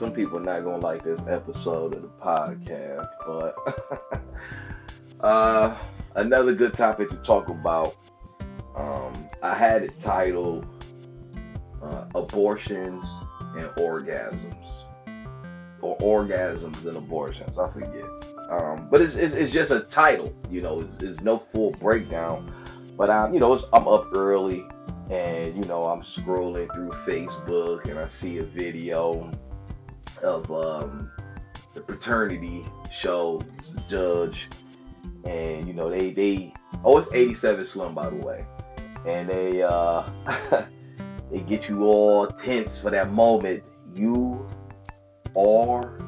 some people are not gonna like this episode of the podcast, but uh, another good topic to talk about. Um, I had it titled uh, "Abortions and Orgasms," or "Orgasms and Abortions." I forget, um, but it's, it's, it's just a title. You know, it's, it's no full breakdown. But I'm, you know, I'm up early, and you know, I'm scrolling through Facebook, and I see a video of um, the paternity show, the judge, and you know they they oh it's 87 Slim by the way, and they uh they get you all tense for that moment. You are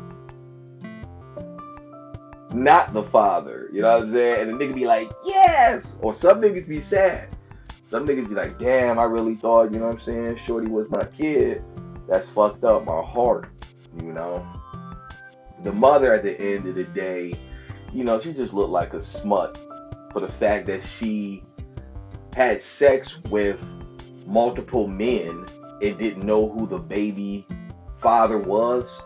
not the father, you know what I'm saying? And the nigga be like, yes, or some niggas be sad. Some niggas be like, damn, I really thought, you know what I'm saying, Shorty was my kid. That's fucked up my heart you know. The mother at the end of the day, you know, she just looked like a smut for the fact that she had sex with multiple men and didn't know who the baby father was,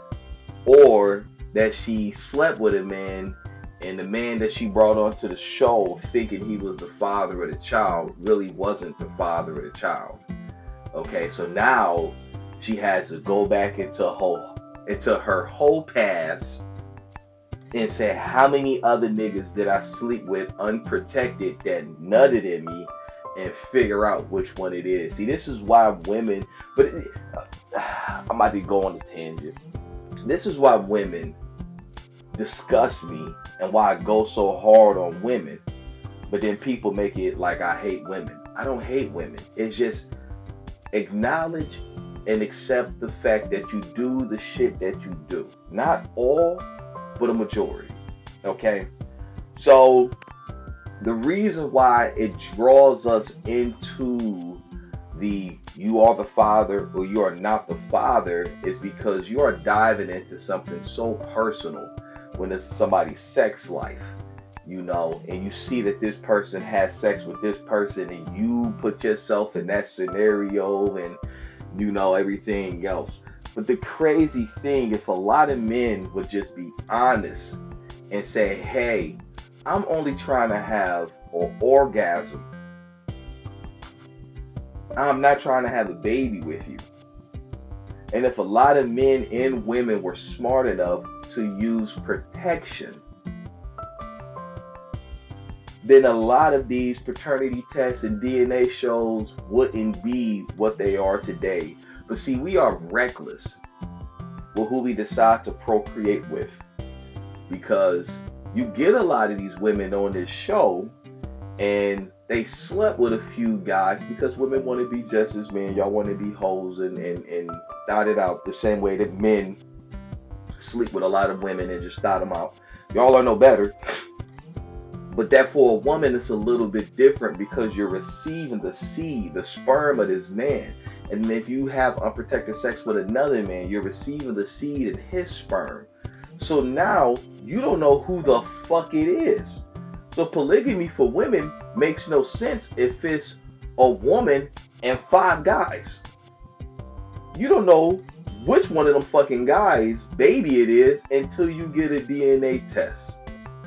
or that she slept with a man and the man that she brought onto the show thinking he was the father of the child really wasn't the father of the child. Okay, so now she has to go back into whole into her whole past and say how many other niggas did I sleep with unprotected that nutted in me and figure out which one it is. See, this is why women, but it, uh, I might be going a tangent. This is why women disgust me and why I go so hard on women. But then people make it like I hate women. I don't hate women. It's just acknowledge and accept the fact that you do the shit that you do. Not all, but a majority. Okay? So, the reason why it draws us into the you are the father or you are not the father is because you are diving into something so personal when it's somebody's sex life you know, and you see that this person has sex with this person, and you put yourself in that scenario, and you know, everything else. But the crazy thing, if a lot of men would just be honest and say, hey, I'm only trying to have an orgasm. I'm not trying to have a baby with you. And if a lot of men and women were smart enough to use protection, then a lot of these paternity tests and DNA shows wouldn't be what they are today. But see, we are reckless with who we decide to procreate with because you get a lot of these women on this show and they slept with a few guys because women want to be just as men. Y'all want to be hoes and, and, and dot it out the same way that men sleep with a lot of women and just dot them out. Y'all are no better. But that for a woman, it's a little bit different because you're receiving the seed, the sperm of this man. And if you have unprotected sex with another man, you're receiving the seed and his sperm. So now you don't know who the fuck it is. So polygamy for women makes no sense if it's a woman and five guys. You don't know which one of them fucking guys baby it is until you get a DNA test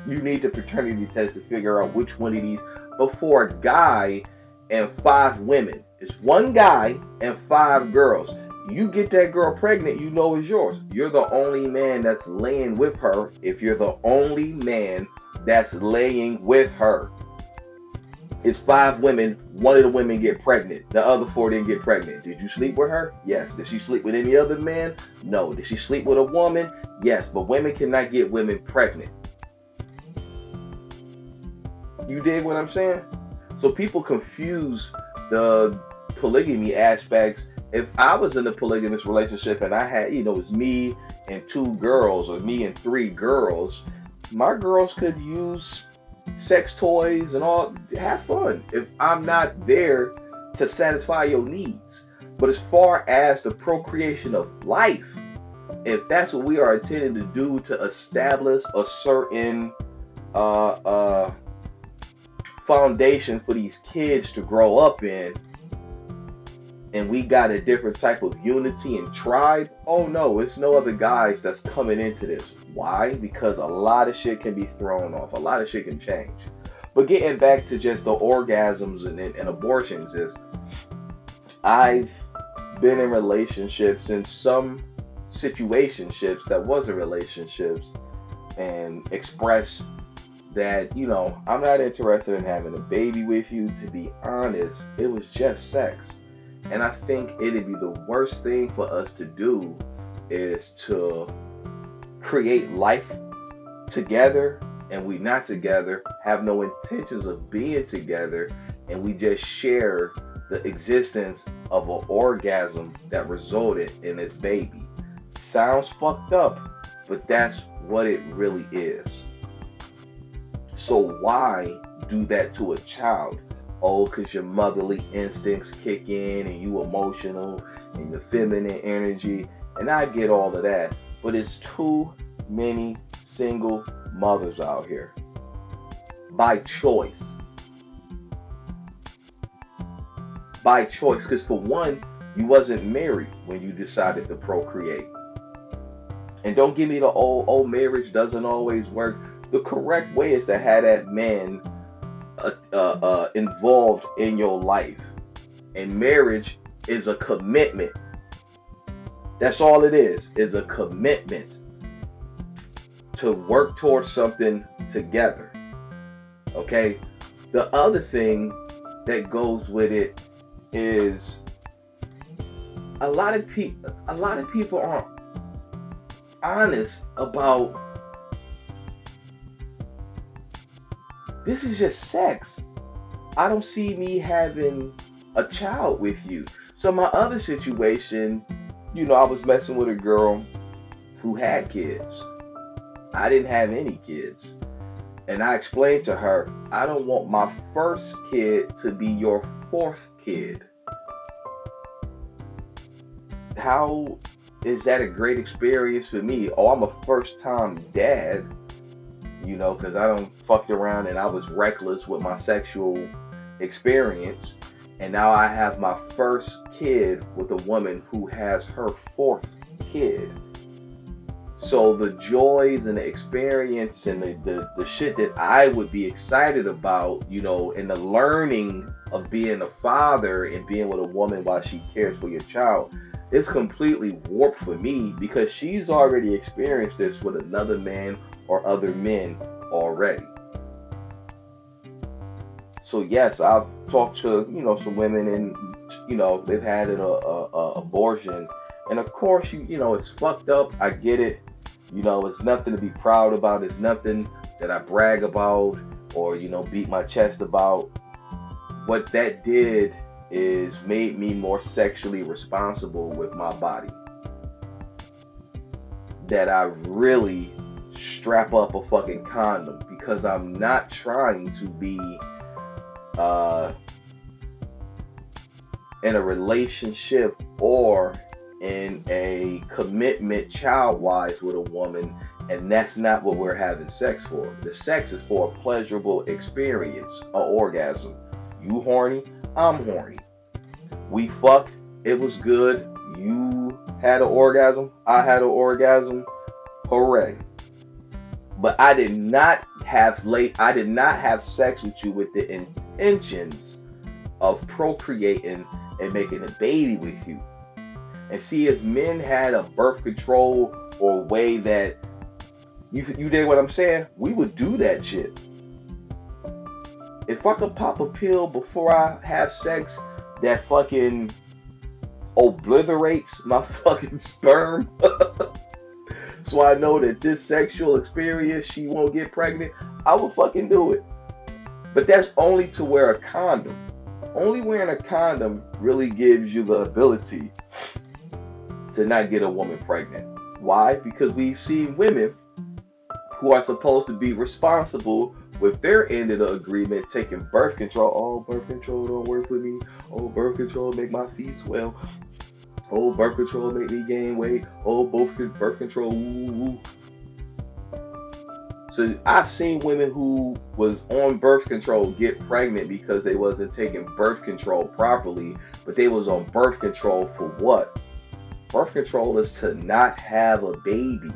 you need the paternity test to figure out which one of these before a guy and five women. It's one guy and five girls. You get that girl pregnant, you know it's yours. You're the only man that's laying with her if you're the only man that's laying with her. It's five women. One of the women get pregnant. The other four didn't get pregnant. Did you sleep with her? Yes. Did she sleep with any other man? No. Did she sleep with a woman? Yes. But women cannot get women pregnant. You dig what I'm saying? So people confuse the polygamy aspects. If I was in a polygamous relationship and I had, you know, it's me and two girls or me and three girls, my girls could use sex toys and all, have fun. If I'm not there to satisfy your needs. But as far as the procreation of life, if that's what we are intending to do to establish a certain uh, uh, foundation for these kids to grow up in, and we got a different type of unity and tribe, oh no, it's no other guys that's coming into this. Why? Because a lot of shit can be thrown off, a lot of shit can change. But getting back to just the orgasms and, and abortions is I've been in relationships in some situationships that wasn't relationships and expressed that, you know, I'm not interested in having a baby with you. To be honest, it was just sex. And I think it'd be the worst thing for us to do is to create life together and we not together, have no intentions of being together, and we just share the existence of an orgasm that resulted in this baby. Sounds fucked up, but that's what it really is. So why do that to a child? Oh, because your motherly instincts kick in and you emotional and your feminine energy. And I get all of that. But it's too many single mothers out here. By choice. By choice. Because for one, you wasn't married when you decided to procreate. And don't give me the old, oh, marriage doesn't always work the correct way is to have that man uh, uh, uh, involved in your life. And marriage is a commitment. That's all it is, is a commitment to work towards something together. Okay? The other thing that goes with it is a lot of people a lot of people aren't honest about this is just sex. I don't see me having a child with you. So my other situation, you know, I was messing with a girl who had kids. I didn't have any kids. And I explained to her, I don't want my first kid to be your fourth kid. How is that a great experience for me? Oh, I'm a first time dad you know, because I don't fucked around and I was reckless with my sexual experience. And now I have my first kid with a woman who has her fourth kid. So the joys and the experience and the, the, the shit that I would be excited about, you know, and the learning of being a father and being with a woman while she cares for your child, it's completely warped for me because she's already experienced this with another man or other men already. So yes, I've talked to you know some women and you know they've had an a, a, abortion, and of course you you know it's fucked up. I get it. You know it's nothing to be proud about. It's nothing that I brag about or you know beat my chest about. What that did is made me more sexually responsible with my body. That I really strap up a fucking condom because I'm not trying to be uh, in a relationship or in a commitment child wise with a woman and that's not what we're having sex for. The sex is for a pleasurable experience, a orgasm. You horny, I'm horny. We fucked. It was good. You had an orgasm. I had an orgasm. Hooray. But I did not have late I did not have sex with you with the intentions of procreating and making a baby with you. And see if men had a birth control or way that you you did what I'm saying, we would do that shit. If I could pop a pill before I have sex that fucking obliterates my fucking sperm. so I know that this sexual experience, she won't get pregnant. I will fucking do it. But that's only to wear a condom. Only wearing a condom really gives you the ability to not get a woman pregnant. Why? Because we've seen women who are supposed to be responsible with their end of the agreement taking birth control. Oh, birth control don't work with me. Oh, birth control make my feet swell. Oh, birth control make me gain weight. Oh, both birth control. Ooh, So I've seen women who was on birth control get pregnant because they wasn't taking birth control properly, but they was on birth control for what? Birth control is to not have a baby.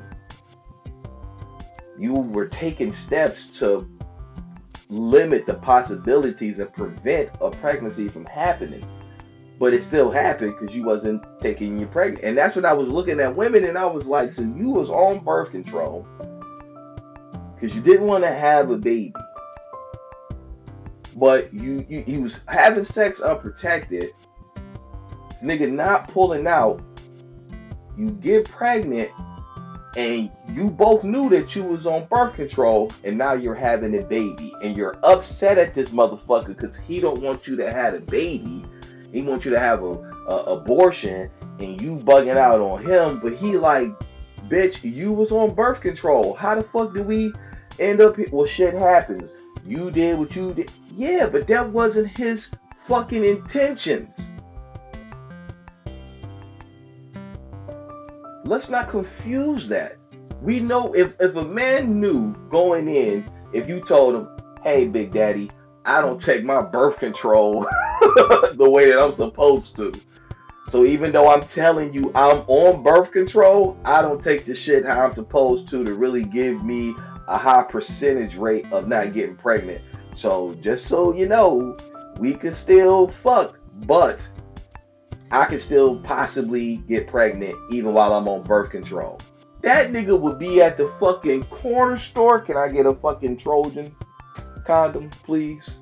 You were taking steps to limit the possibilities and prevent a pregnancy from happening. But it still happened because you wasn't taking your pregnant. And that's when I was looking at women and I was like, so you was on birth control because you didn't want to have a baby. But you, you, you was having sex unprotected. This nigga not pulling out. You get pregnant and you both knew that you was on birth control and now you're having a baby. And you're upset at this motherfucker because he don't want you to have a baby. He wants you to have a, a abortion and you bugging out on him. But he like bitch you was on birth control. How the fuck did we end up here? well shit happens. You did what you did. Yeah but that wasn't his fucking intentions let's not confuse that. We know if, if a man knew going in, if you told him, hey, Big Daddy, I don't take my birth control the way that I'm supposed to. So even though I'm telling you I'm on birth control, I don't take the shit how I'm supposed to to really give me a high percentage rate of not getting pregnant. So just so you know, we can still fuck, but I can still possibly get pregnant even while I'm on birth control. That nigga would be at the fucking corner store. Can I get a fucking Trojan condom, please?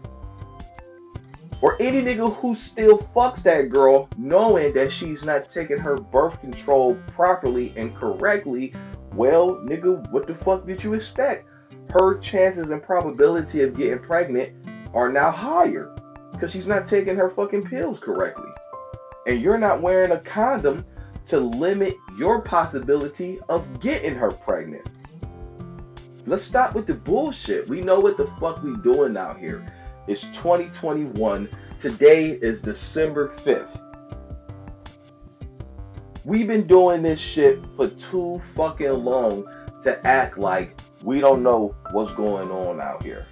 Or any nigga who still fucks that girl knowing that she's not taking her birth control properly and correctly. Well, nigga, what the fuck did you expect? Her chances and probability of getting pregnant are now higher because she's not taking her fucking pills correctly and you're not wearing a condom to limit your possibility of getting her pregnant. Let's stop with the bullshit. We know what the fuck we doing out here. It's 2021. Today is December 5th. We've been doing this shit for too fucking long to act like we don't know what's going on out here.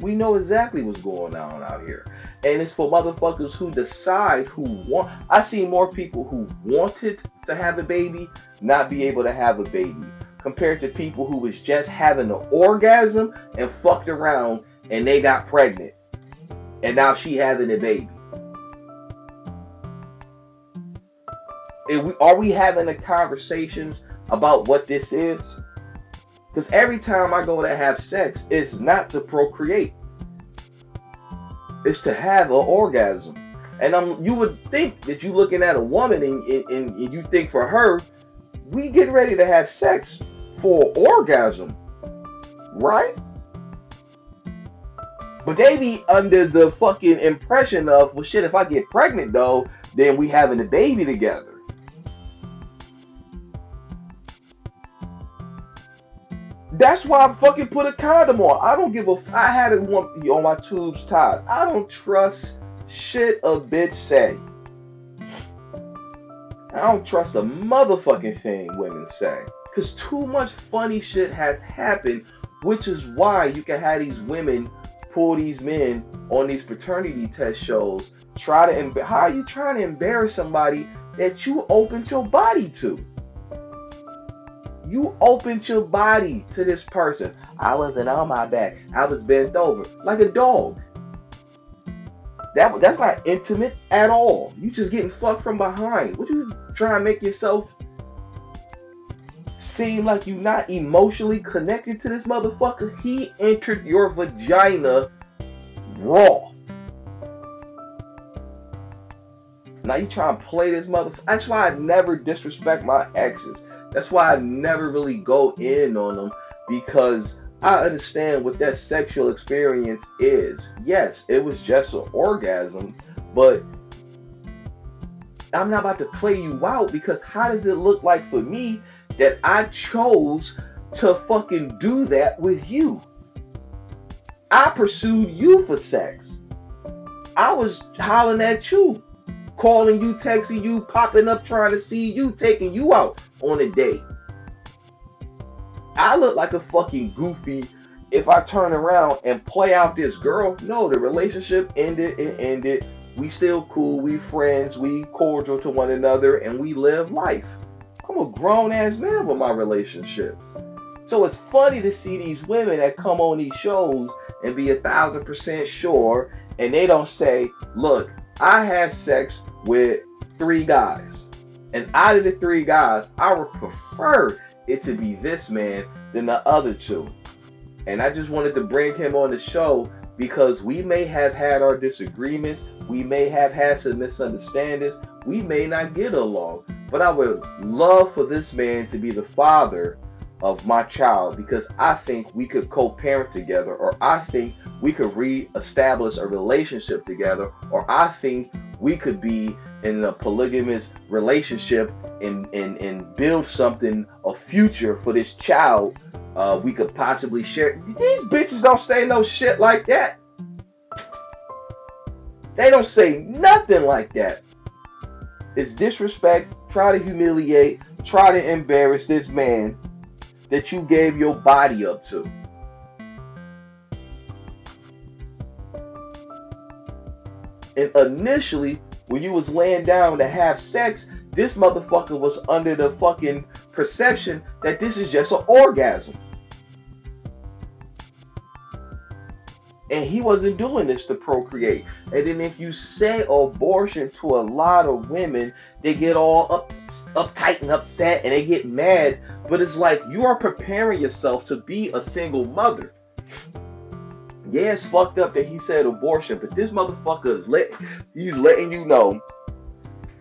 We know exactly what's going on out here and it's for motherfuckers who decide who want. I see more people who wanted to have a baby not be able to have a baby compared to people who was just having an orgasm and fucked around and they got pregnant and now she having a baby. Are we having the conversations about what this is? Because every time I go to have sex, it's not to procreate is to have an orgasm. And um, you would think that you're looking at a woman and, and, and you think for her, we get ready to have sex for orgasm, right? But they be under the fucking impression of, well, shit, if I get pregnant though, then we having a baby together. That's why I fucking put a condom on. I don't give a. F- I had it on my tubes tied. I don't trust shit a bitch say. I don't trust a motherfucking thing women say. Cause too much funny shit has happened, which is why you can have these women pull these men on these paternity test shows. Try to emb- how are you trying to embarrass somebody that you opened your body to? You opened your body to this person. I wasn't on my back. I was bent over like a dog. That that's not intimate at all. You just getting fucked from behind. What you trying to make yourself seem like you're not emotionally connected to this motherfucker? He entered your vagina raw. Now you trying to play this motherfucker. That's why I never disrespect my exes. That's why I never really go in on them because I understand what that sexual experience is. Yes, it was just an orgasm, but I'm not about to play you out because how does it look like for me that I chose to fucking do that with you? I pursued you for sex. I was hollering at you calling you, texting you, popping up, trying to see you, taking you out on a date. I look like a fucking goofy if I turn around and play out this girl. No, the relationship ended. It ended. We still cool. We friends. We cordial to one another, and we live life. I'm a grown ass man with my relationships. So it's funny to see these women that come on these shows and be a thousand percent sure, and they don't say, "Look, I had sex with three guys, and out of the three guys, I would prefer it to be this man than the other two. And I just wanted to bring him on the show because we may have had our disagreements, we may have had some misunderstandings, we may not get along, but I would love for this man to be the father of my child because I think we could co parent together, or I think we could re establish a relationship together, or I think we could be in a polygamous relationship and, and, and build something, a future for this child uh, we could possibly share. These bitches don't say no shit like that. They don't say nothing like that. It's disrespect, try to humiliate, try to embarrass this man that you gave your body up to. And initially, when you was laying down to have sex, this motherfucker was under the fucking perception that this is just an orgasm. And he wasn't doing this to procreate. And then if you say abortion to a lot of women, they get all up uptight and upset and they get mad. But it's like you are preparing yourself to be a single mother. Yeah, it's fucked up that he said abortion, but this motherfucker is let he's letting you know,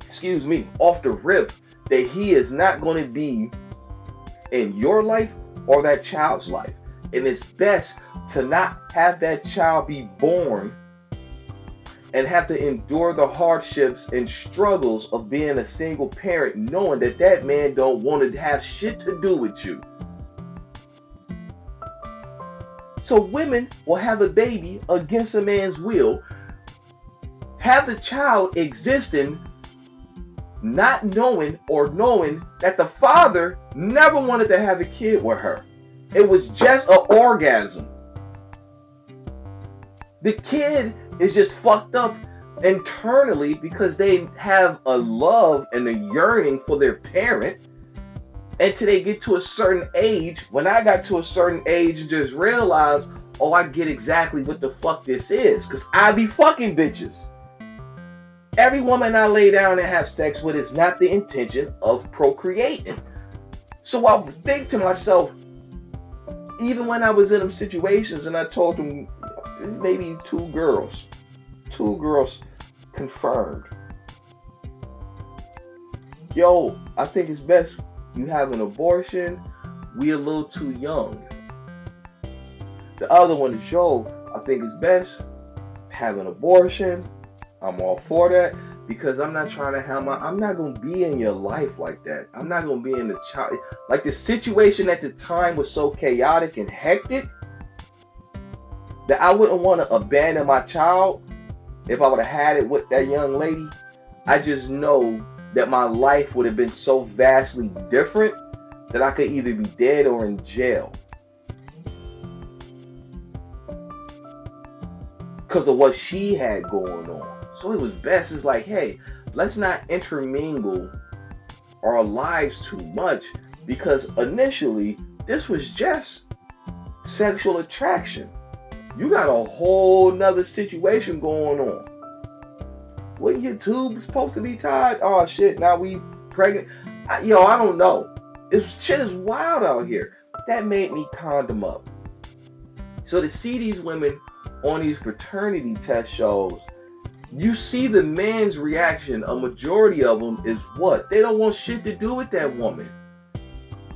excuse me, off the rip that he is not going to be in your life or that child's life. And it's best to not have that child be born and have to endure the hardships and struggles of being a single parent knowing that that man don't want to have shit to do with you so women will have a baby against a man's will have the child existing not knowing or knowing that the father never wanted to have a kid with her. It was just an orgasm. The kid is just fucked up internally because they have a love and a yearning for their parent until they get to a certain age. When I got to a certain age and just realized, oh, I get exactly what the fuck this is. Because I be fucking bitches. Every woman I lay down and have sex with is not the intention of procreating. So I think to myself, even when I was in them situations and I told them, maybe two girls. Two girls confirmed. Yo, I think it's best you have an abortion. We a little too young. The other one is yo, I think it's best have an abortion. I'm all for that because I'm not trying to have my I'm not gonna be in your life like that. I'm not gonna be in the child like the situation at the time was so chaotic and hectic that I wouldn't want to abandon my child if I would have had it with that young lady. I just know that my life would have been so vastly different that I could either be dead or in jail. Because of what she had going on. So it was best, it's like, hey, let's not intermingle our lives too much because initially this was just sexual attraction you got a whole nother situation going on. When your tube's supposed to be tied, oh shit, now we pregnant. I, yo, I don't know. This shit is wild out here. That made me condom up. So to see these women on these paternity test shows, you see the man's reaction. A majority of them is what? They don't want shit to do with that woman.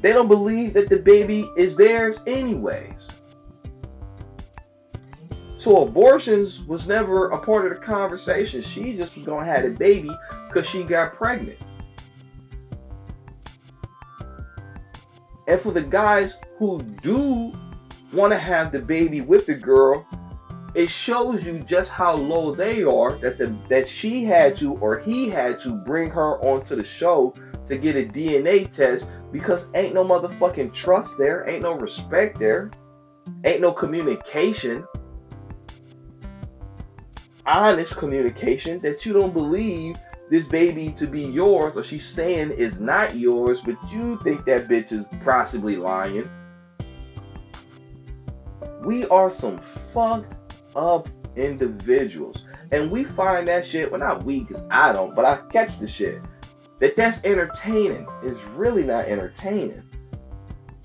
They don't believe that the baby is theirs anyways. So abortions was never a part of the conversation. She just was gonna have a baby because she got pregnant. And for the guys who do want to have the baby with the girl, it shows you just how low they are that the that she had to or he had to bring her onto the show to get a DNA test because ain't no motherfucking trust there, ain't no respect there, ain't no communication. Honest communication that you don't believe this baby to be yours or she's saying is not yours, but you think that bitch is possibly lying. We are some fucked up individuals. And we find that shit, well, not we, because I don't, but I catch the shit. That that's entertaining is really not entertaining.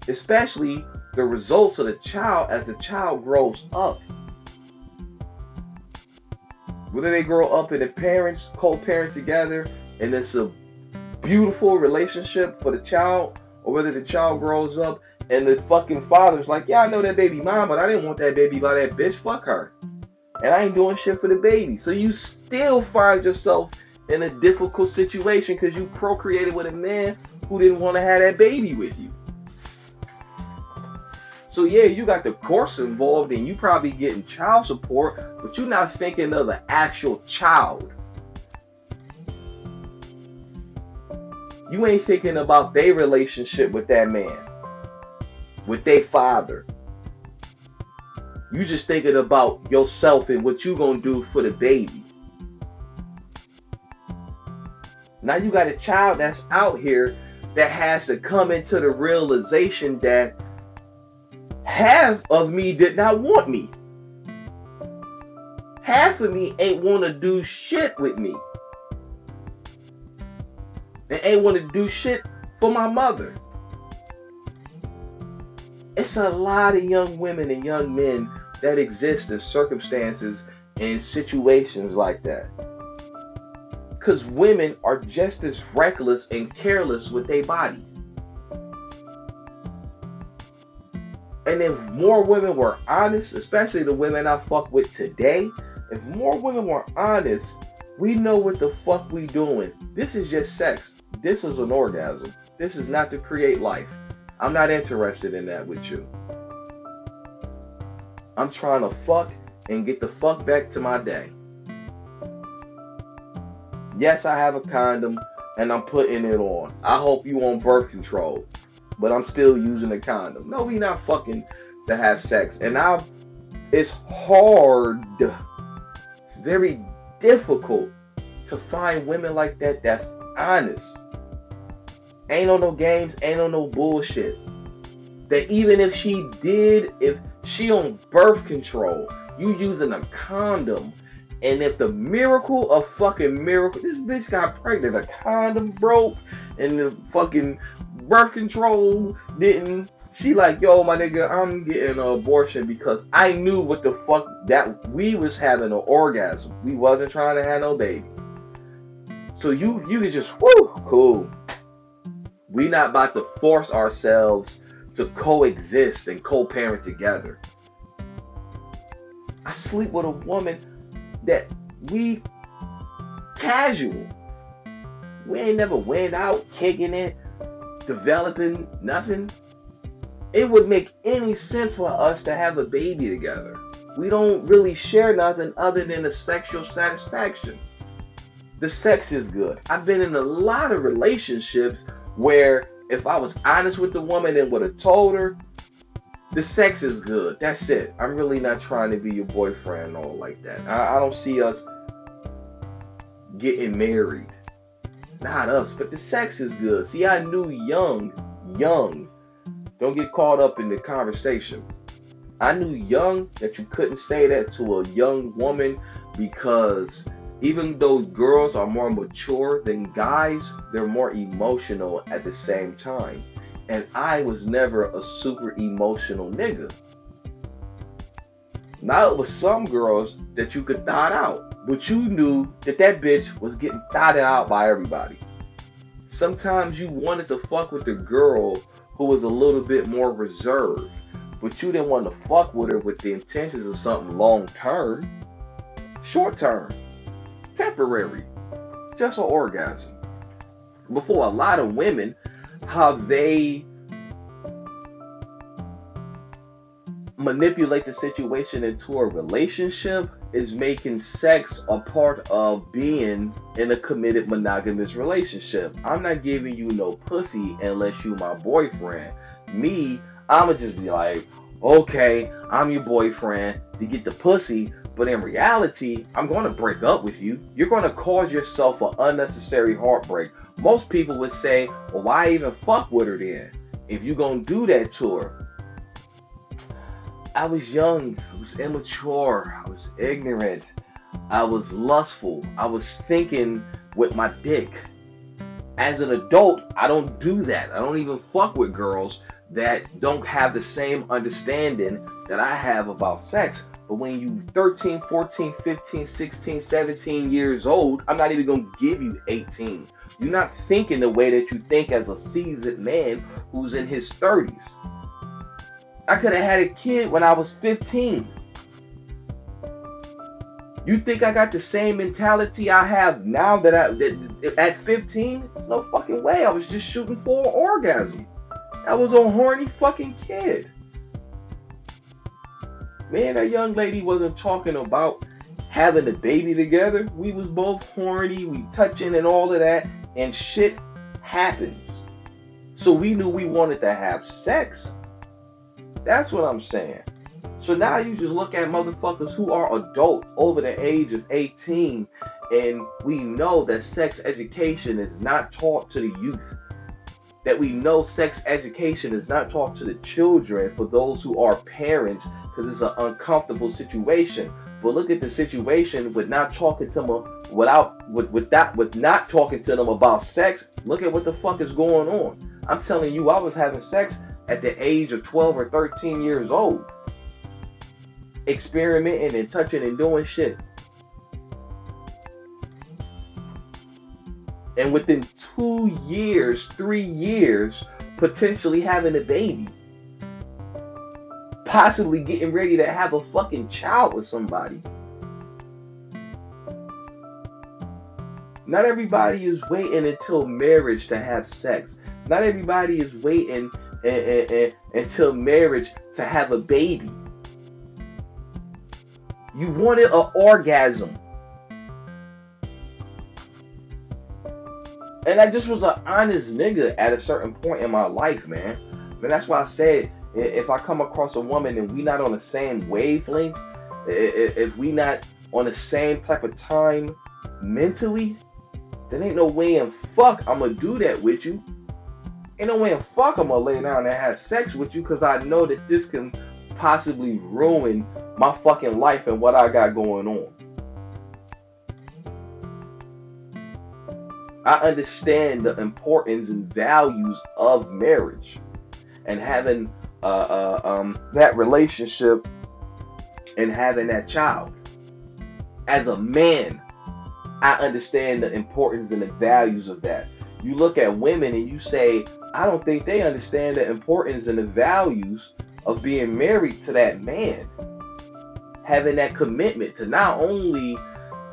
Especially the results of the child as the child grows up. Whether they grow up and the parents co-parent together and it's a beautiful relationship for the child, or whether the child grows up and the fucking father's like, yeah, I know that baby mom, but I didn't want that baby by that bitch. Fuck her. And I ain't doing shit for the baby. So you still find yourself in a difficult situation because you procreated with a man who didn't want to have that baby with you. So yeah, you got the course involved and you probably getting child support, but you're not thinking of the actual child. You ain't thinking about their relationship with that man with their father. You just thinking about yourself and what you gonna do for the baby. Now you got a child that's out here that has to come into the realization that half of me did not want me. Half of me ain't want to do shit with me. And ain't want to do shit for my mother it's a lot of young women and young men that exist in circumstances and situations like that. Because women are just as reckless and careless with their body. And if more women were honest, especially the women I fuck with today, if more women were honest, we know what the fuck we doing. This is just sex. This is an orgasm. This is not to create life. I'm not interested in that with you. I'm trying to fuck and get the fuck back to my day. Yes, I have a condom and I'm putting it on. I hope you on birth control, but I'm still using a condom. No, we not fucking to have sex. And I it's hard, it's very difficult to find women like that that's honest. Ain't on no games, ain't on no bullshit. That even if she did, if she on birth control, you using a condom, and if the miracle of fucking miracle, this bitch got pregnant, a condom broke, and the fucking birth control didn't. She like, yo, my nigga, I'm getting an abortion because I knew what the fuck that we was having an orgasm. We wasn't trying to have no baby. So you you could just whoo cool we not about to force ourselves to coexist and co-parent together. I sleep with a woman that we casual. We ain't never went out kicking it, developing nothing. It would make any sense for us to have a baby together. We don't really share nothing other than the sexual satisfaction. The sex is good. I've been in a lot of relationships where if I was honest with the woman and would have told her, the sex is good. That's it. I'm really not trying to be your boyfriend or like that. I, I don't see us getting married. Not us, but the sex is good. See, I knew young, young. Don't get caught up in the conversation. I knew young that you couldn't say that to a young woman because even though girls are more mature than guys, they're more emotional at the same time. And I was never a super emotional nigga. Now it was some girls that you could thought out, but you knew that that bitch was getting thought out by everybody. Sometimes you wanted to fuck with the girl who was a little bit more reserved, but you didn't want to fuck with her with the intentions of something long term. Short term temporary, just an orgasm. Before a lot of women, how they manipulate the situation into a relationship is making sex a part of being in a committed monogamous relationship. I'm not giving you no pussy unless you my boyfriend. Me, I'ma just be like, okay, I'm your boyfriend to get the pussy, but in reality, I'm going to break up with you. You're going to cause yourself an unnecessary heartbreak. Most people would say, well, why even fuck with her then? If you're going to do that to her. I was young, I was immature, I was ignorant, I was lustful, I was thinking with my dick. As an adult, I don't do that. I don't even fuck with girls that don't have the same understanding that I have about sex. But when you 13, 14, 15, 16, 17 years old, I'm not even going to give you 18. You're not thinking the way that you think as a seasoned man who's in his 30s. I could have had a kid when I was 15. You think I got the same mentality I have now that I that, at 15? There's no fucking way. I was just shooting for an orgasm. I was a horny fucking kid. Man, that young lady wasn't talking about having a baby together. We was both horny, we touching and all of that, and shit happens. So we knew we wanted to have sex. That's what I'm saying. So now you just look at motherfuckers who are adults over the age of 18, and we know that sex education is not taught to the youth that we know sex education is not taught to the children for those who are parents because it's an uncomfortable situation. But look at the situation with not talking to them without with with that with not talking to them about sex. Look at what the fuck is going on. I'm telling you, I was having sex at the age of 12 or 13 years old, experimenting and touching and doing shit. and within two years, three years, potentially having a baby. Possibly getting ready to have a fucking child with somebody. Not everybody is waiting until marriage to have sex. Not everybody is waiting until marriage to have a baby. You wanted an orgasm. And I just was an honest nigga at a certain point in my life, man. And that's why I said if I come across a woman and we not on the same wavelength, if we not on the same type of time mentally, then ain't no way in fuck I'm gonna do that with you. Ain't no way in fuck I'm gonna lay down and have sex with you because I know that this can possibly ruin my fucking life and what I got going on. I understand the importance and values of marriage and having uh, uh, um, that relationship and having that child. As a man, I understand the importance and the values of that. You look at women and you say, I don't think they understand the importance and the values of being married to that man. Having that commitment to not only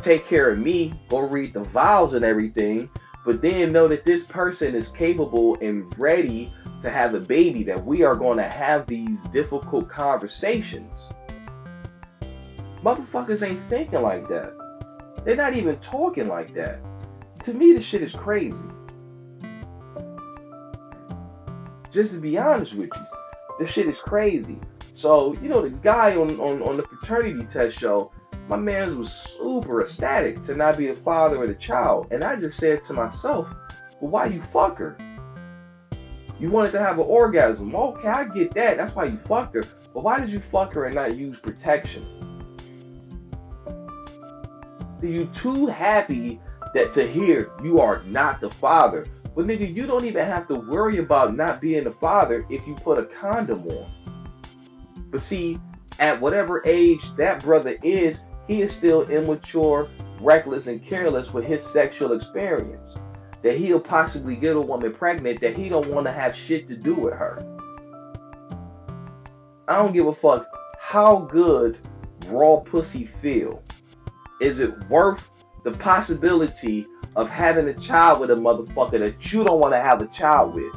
take care of me, go read the vows and everything, but then know that this person is capable and ready to have a baby, that we are going to have these difficult conversations. Motherfuckers ain't thinking like that. They're not even talking like that. To me, this shit is crazy. Just to be honest with you, this shit is crazy. So, you know, the guy on, on, on the paternity test show, my man was super ecstatic to not be the father of the child. And I just said to myself, well, why you fuck her? You wanted to have an orgasm. Okay, I get that. That's why you fucked her. But why did you fuck her and not use protection? Are you too happy that to hear you are not the father? But nigga, you don't even have to worry about not being a father if you put a condom on. But see, at whatever age that brother is, he is still immature, reckless, and careless with his sexual experience. That he'll possibly get a woman pregnant that he don't want to have shit to do with her. I don't give a fuck how good raw pussy feel. Is it worth the possibility of having a child with a motherfucker that you don't want to have a child with?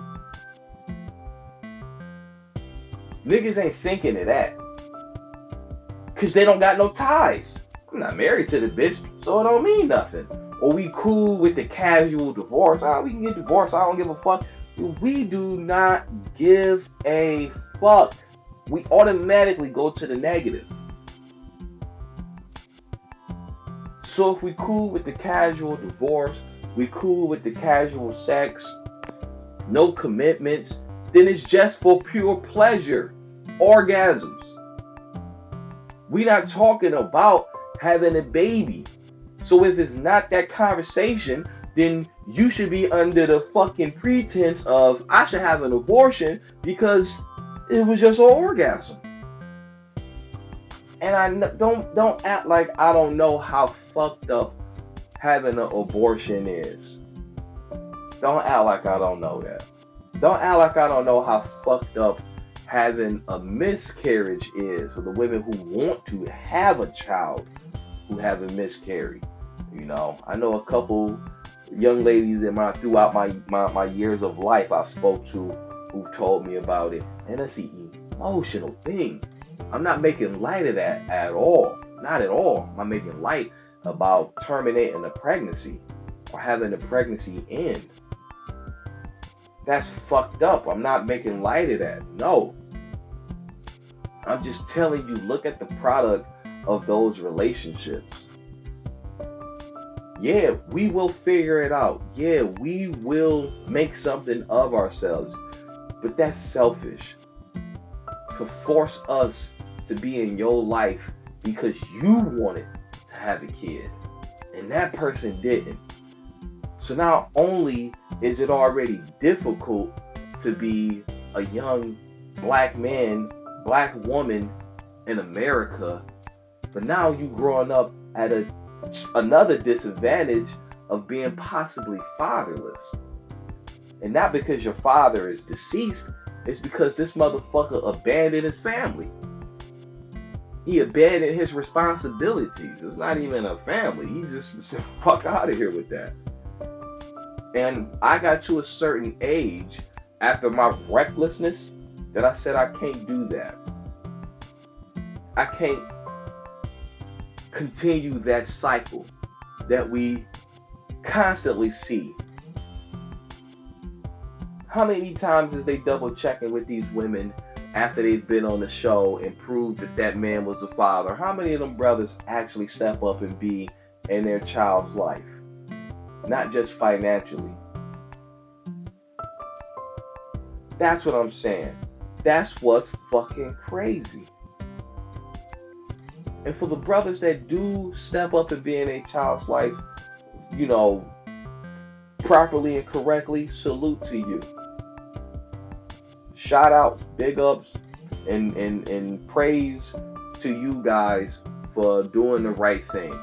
Niggas ain't thinking of that. Because they don't got no ties. I'm not married to the bitch, so it don't mean nothing. Or we cool with the casual divorce. Oh, we can get divorced. I don't give a fuck. We do not give a fuck. We automatically go to the negative. So if we cool with the casual divorce, we cool with the casual sex, no commitments, then it's just for pure pleasure, orgasms. We're not talking about having a baby. So if it's not that conversation, then you should be under the fucking pretense of I should have an abortion because it was just an orgasm. And I don't don't act like I don't know how fucked up having an abortion is. Don't act like I don't know that. Don't act like I don't know how fucked up having a miscarriage is for the women who want to have a child who have a miscarriage. You know, I know a couple young ladies in my throughout my, my, my years of life I've spoke to who've told me about it. And it's an emotional thing. I'm not making light of that at all. Not at all. I'm making light about terminating a pregnancy or having a pregnancy end. That's fucked up. I'm not making light of that. No. I'm just telling you, look at the product of those relationships. Yeah, we will figure it out. Yeah, we will make something of ourselves. But that's selfish. To force us to be in your life because you wanted to have a kid and that person didn't. So not only is it already difficult to be a young black man, black woman in America, but now you growing up at a another disadvantage of being possibly fatherless. And not because your father is deceased, it's because this motherfucker abandoned his family. He abandoned his responsibilities. It's not even a family. He just said, fuck out of here with that. And I got to a certain age after my recklessness that I said I can't do that. I can't continue that cycle that we constantly see. How many times is they double checking with these women after they've been on the show and proved that that man was the father, how many of them brothers actually step up and be in their child's life? Not just financially. That's what I'm saying. That's what's fucking crazy. And for the brothers that do step up and be in a child's life, you know, properly and correctly, salute to you shout outs, big ups, and, and, and praise to you guys for doing the right thing.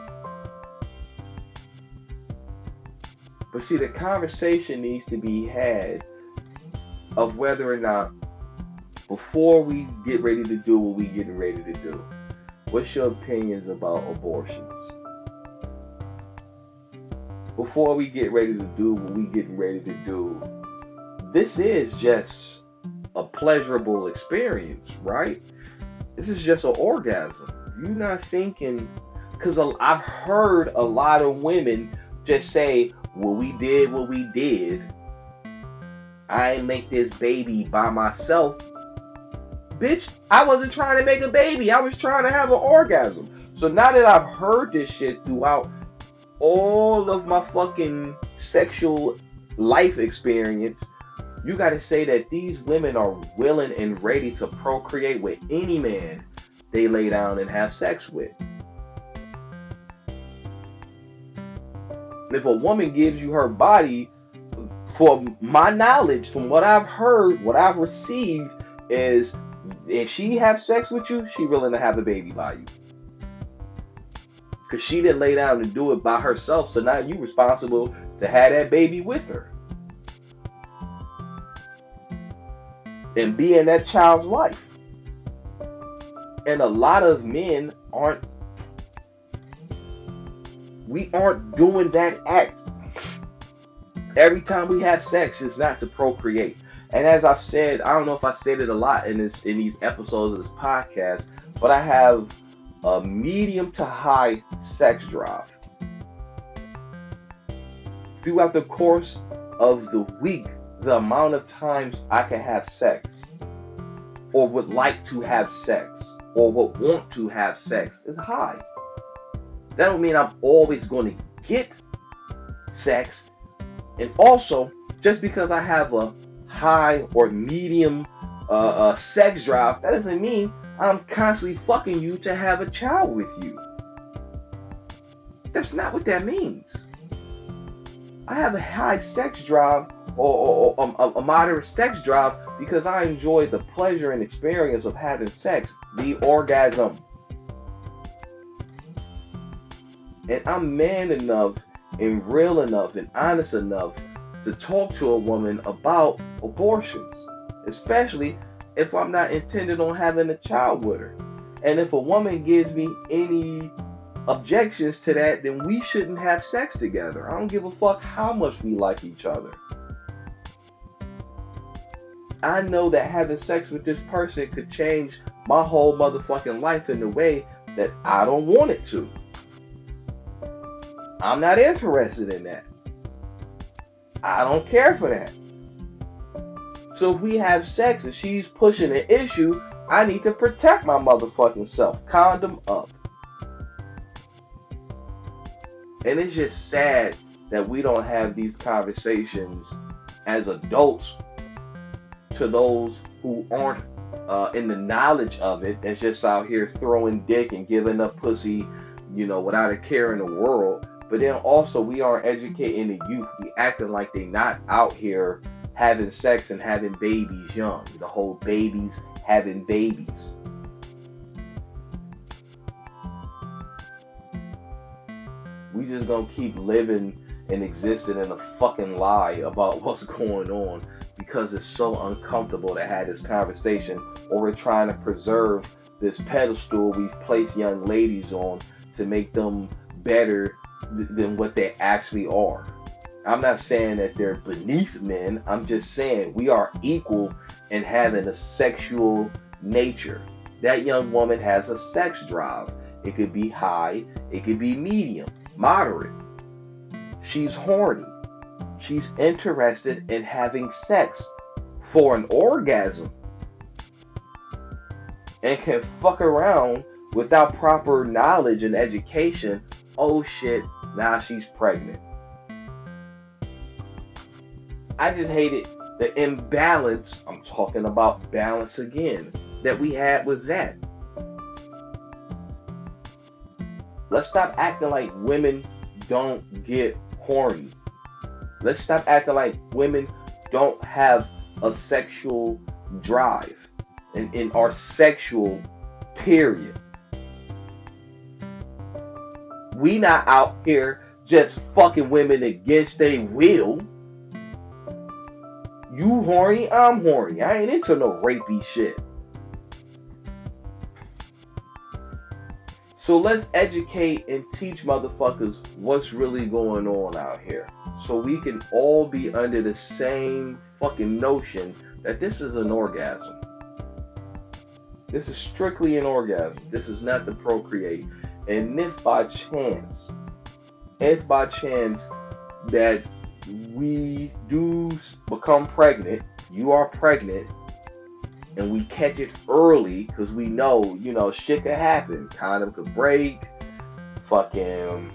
But see, the conversation needs to be had of whether or not, before we get ready to do what we getting ready to do, what's your opinions about abortions? Before we get ready to do what we getting ready to do, this is just a pleasurable experience, right? This is just an orgasm. You're not thinking, because I've heard a lot of women just say, well, we did what we did. I make this baby by myself. Bitch, I wasn't trying to make a baby. I was trying to have an orgasm. So now that I've heard this shit throughout all of my fucking sexual life experience, you got to say that these women are willing and ready to procreate with any man they lay down and have sex with. If a woman gives you her body, for my knowledge, from what I've heard, what I've received, is if she have sex with you, she willing to have a baby by you. Cause she didn't lay down and do it by herself, so now you responsible to have that baby with her. And be in that child's life. And a lot of men aren't we aren't doing that act. Every time we have sex it's not to procreate. And as I've said, I don't know if I said it a lot in this in these episodes of this podcast, but I have a medium to high sex drive. Throughout the course of the week, the amount of times I can have sex or would like to have sex or would want to have sex is high. That don't mean I'm always going to get sex. And also, just because I have a high or medium uh, uh, sex drive, that doesn't mean I'm constantly fucking you to have a child with you. That's not what that means. I have a high sex drive or, or, or um, a, a, moderate sex drive because I enjoy the pleasure and experience of having sex, the orgasm. And I'm man enough and real enough and honest enough to talk to a woman about abortions, especially if I'm not intended on having a child with her. And if a woman gives me any objections to that, then we shouldn't have sex together. I don't give a fuck how much we like each other. I know that having sex with this person could change my whole motherfucking life in a way that I don't want it to. I'm not interested in that. I don't care for that. So if we have sex and she's pushing an issue, I need to protect my motherfucking self. Condom up. And it's just sad that we don't have these conversations as adults to those who aren't uh, in the knowledge of it that's just out here throwing dick and giving up pussy, you know, without a care in the world. But then also we aren't educating the youth. We acting like they not out here having sex and having babies young. The whole babies having babies. We just gonna keep living and existing in a fucking lie about what's going on because it's so uncomfortable to have this conversation or we're trying to preserve this pedestal we've placed young ladies on to make them better th- than what they actually are. I'm not saying that they're beneath men. I'm just saying we are equal in having a sexual nature. That young woman has a sex drive. It could be high, it could be medium, moderate. She's horny. She's interested in having sex for an orgasm and can fuck around without proper knowledge and education. Oh shit, now she's pregnant. I just hated the imbalance. I'm talking about balance again that we had with that. Let's stop acting like women don't get horny. Let's stop acting like women don't have a sexual drive in, in our sexual period. We not out here just fucking women against their will. You horny, I'm horny. I ain't into no rapey shit. So let's educate and teach motherfuckers what's really going on out here. So we can all be under the same fucking notion that this is an orgasm. This is strictly an orgasm. This is not to procreate. And if by chance, if by chance that we do become pregnant, you are pregnant, and we catch it early because we know, you know, shit could happen. Condom could break, fucking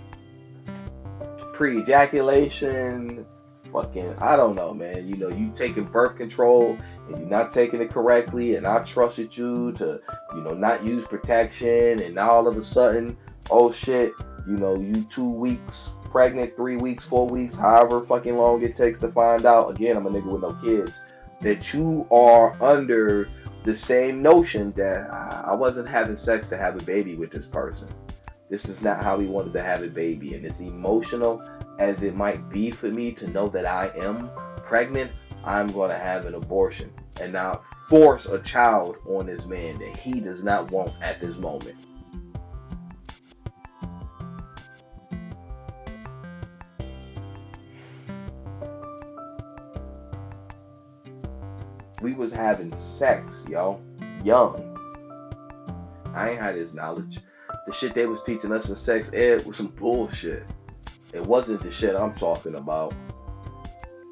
pre ejaculation, fucking, I don't know, man. You know, you taking birth control and you're not taking it correctly, and I trusted you to, you know, not use protection, and all of a sudden, oh shit, you know, you two weeks pregnant, three weeks, four weeks, however fucking long it takes to find out. Again, I'm a nigga with no kids that you are under the same notion that I wasn't having sex to have a baby with this person. This is not how we wanted to have a baby. And as emotional as it might be for me to know that I am pregnant, I'm going to have an abortion and not force a child on this man that he does not want at this moment. We was having sex, yo, young. I ain't had this knowledge. the shit they was teaching us in sex ed was some bullshit. It wasn't the shit I'm talking about.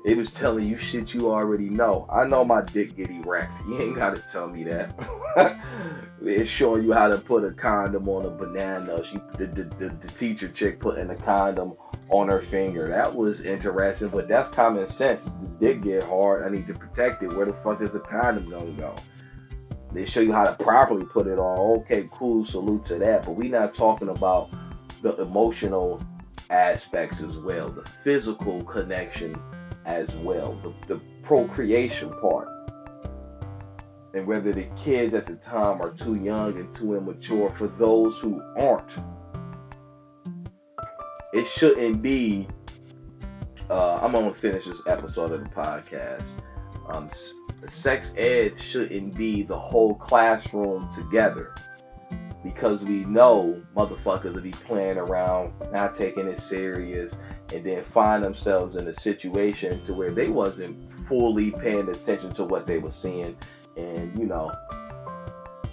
It was telling you shit you already know. I know my dick get erect. You ain't gotta tell me that. it's showing you how to put a condom on a banana. She, the, the, the, the teacher chick putting a condom on her finger. That was interesting, but that's common sense. The dick get hard. I need to protect it. Where the fuck is the condom gonna go? They show you how to properly put it on. Okay, cool. Salute to that. But we're not talking about the emotional aspects as well, the physical connection as well, the, the procreation part. And whether the kids at the time are too young and too immature, for those who aren't, it shouldn't be. Uh, I'm gonna finish this episode of the podcast. Um, sex ed shouldn't be the whole classroom together because we know motherfuckers will be playing around, not taking it serious, and then find themselves in a situation to where they wasn't fully paying attention to what they were seeing, and you know,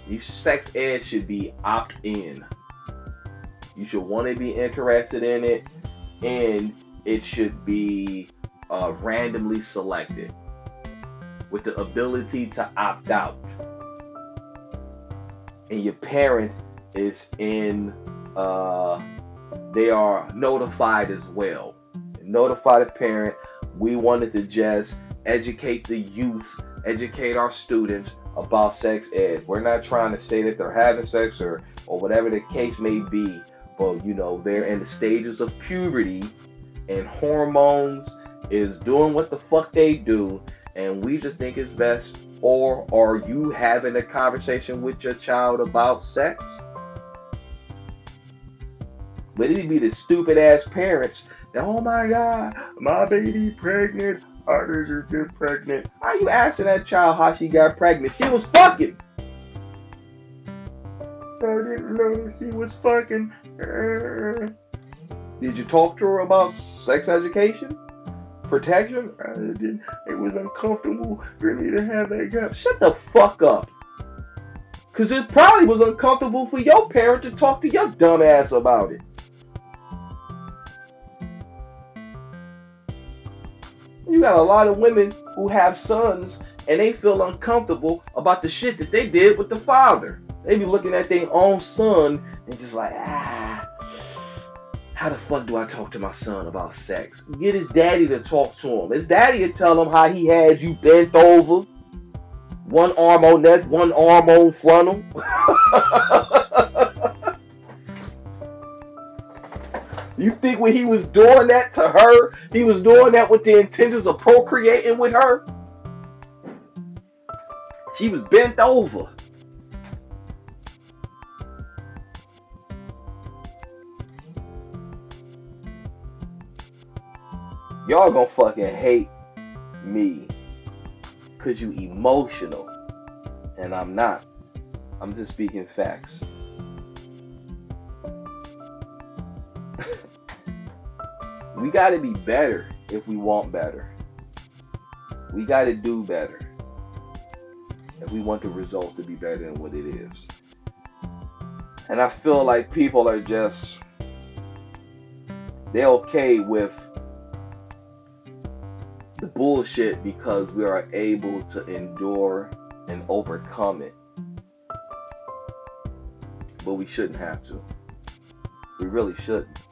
you sex ed should be opt in. You should want to be interested in it, and it should be uh, randomly selected with the ability to opt out. And your parent is in, uh, they are notified as well. Notify the parent. We wanted to just educate the youth, educate our students about sex ed. We're not trying to say that they're having sex or, or whatever the case may be, but you know, they're in the stages of puberty and hormones is doing what the fuck they do and we just think it's best or are you having a conversation with your child about sex? But it'd be the stupid ass parents that oh my god my baby pregnant I just get pregnant. How you asking that child how she got pregnant? She was fucking. I didn't know she was fucking did you talk to her about sex education protection. it was uncomfortable for me to have that gun. Shut the fuck up. Cause it probably was uncomfortable for your parent to talk to your dumb ass about it. You got a lot of women who have sons and they feel uncomfortable about the shit that they did with the father. They be looking at their own son and just like, ah, how the fuck do I talk to my son about sex? Get his daddy to talk to him. His daddy to tell him how he had you bent over, one arm on neck, one arm on frontal. you think when he was doing that to her, he was doing that with the intentions of procreating with her? She was bent over. Y'all gonna fucking hate me. Because you emotional. And i'm not. I'm just speaking facts. We got to be better if we want better. We got to do better. If we want the results to be better than what it is. And i feel like people are just they're okay with bullshit because we are able to endure and overcome it. But we shouldn't have to. We really shouldn't.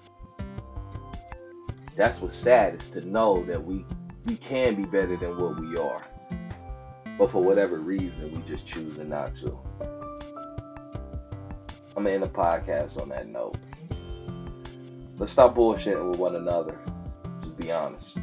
That's what's sad is to know that we we can be better than what we are. But for whatever reason, we just choosing not to. I'm end the podcast on that note. Let's stop bullshitting with one another. Just be honest.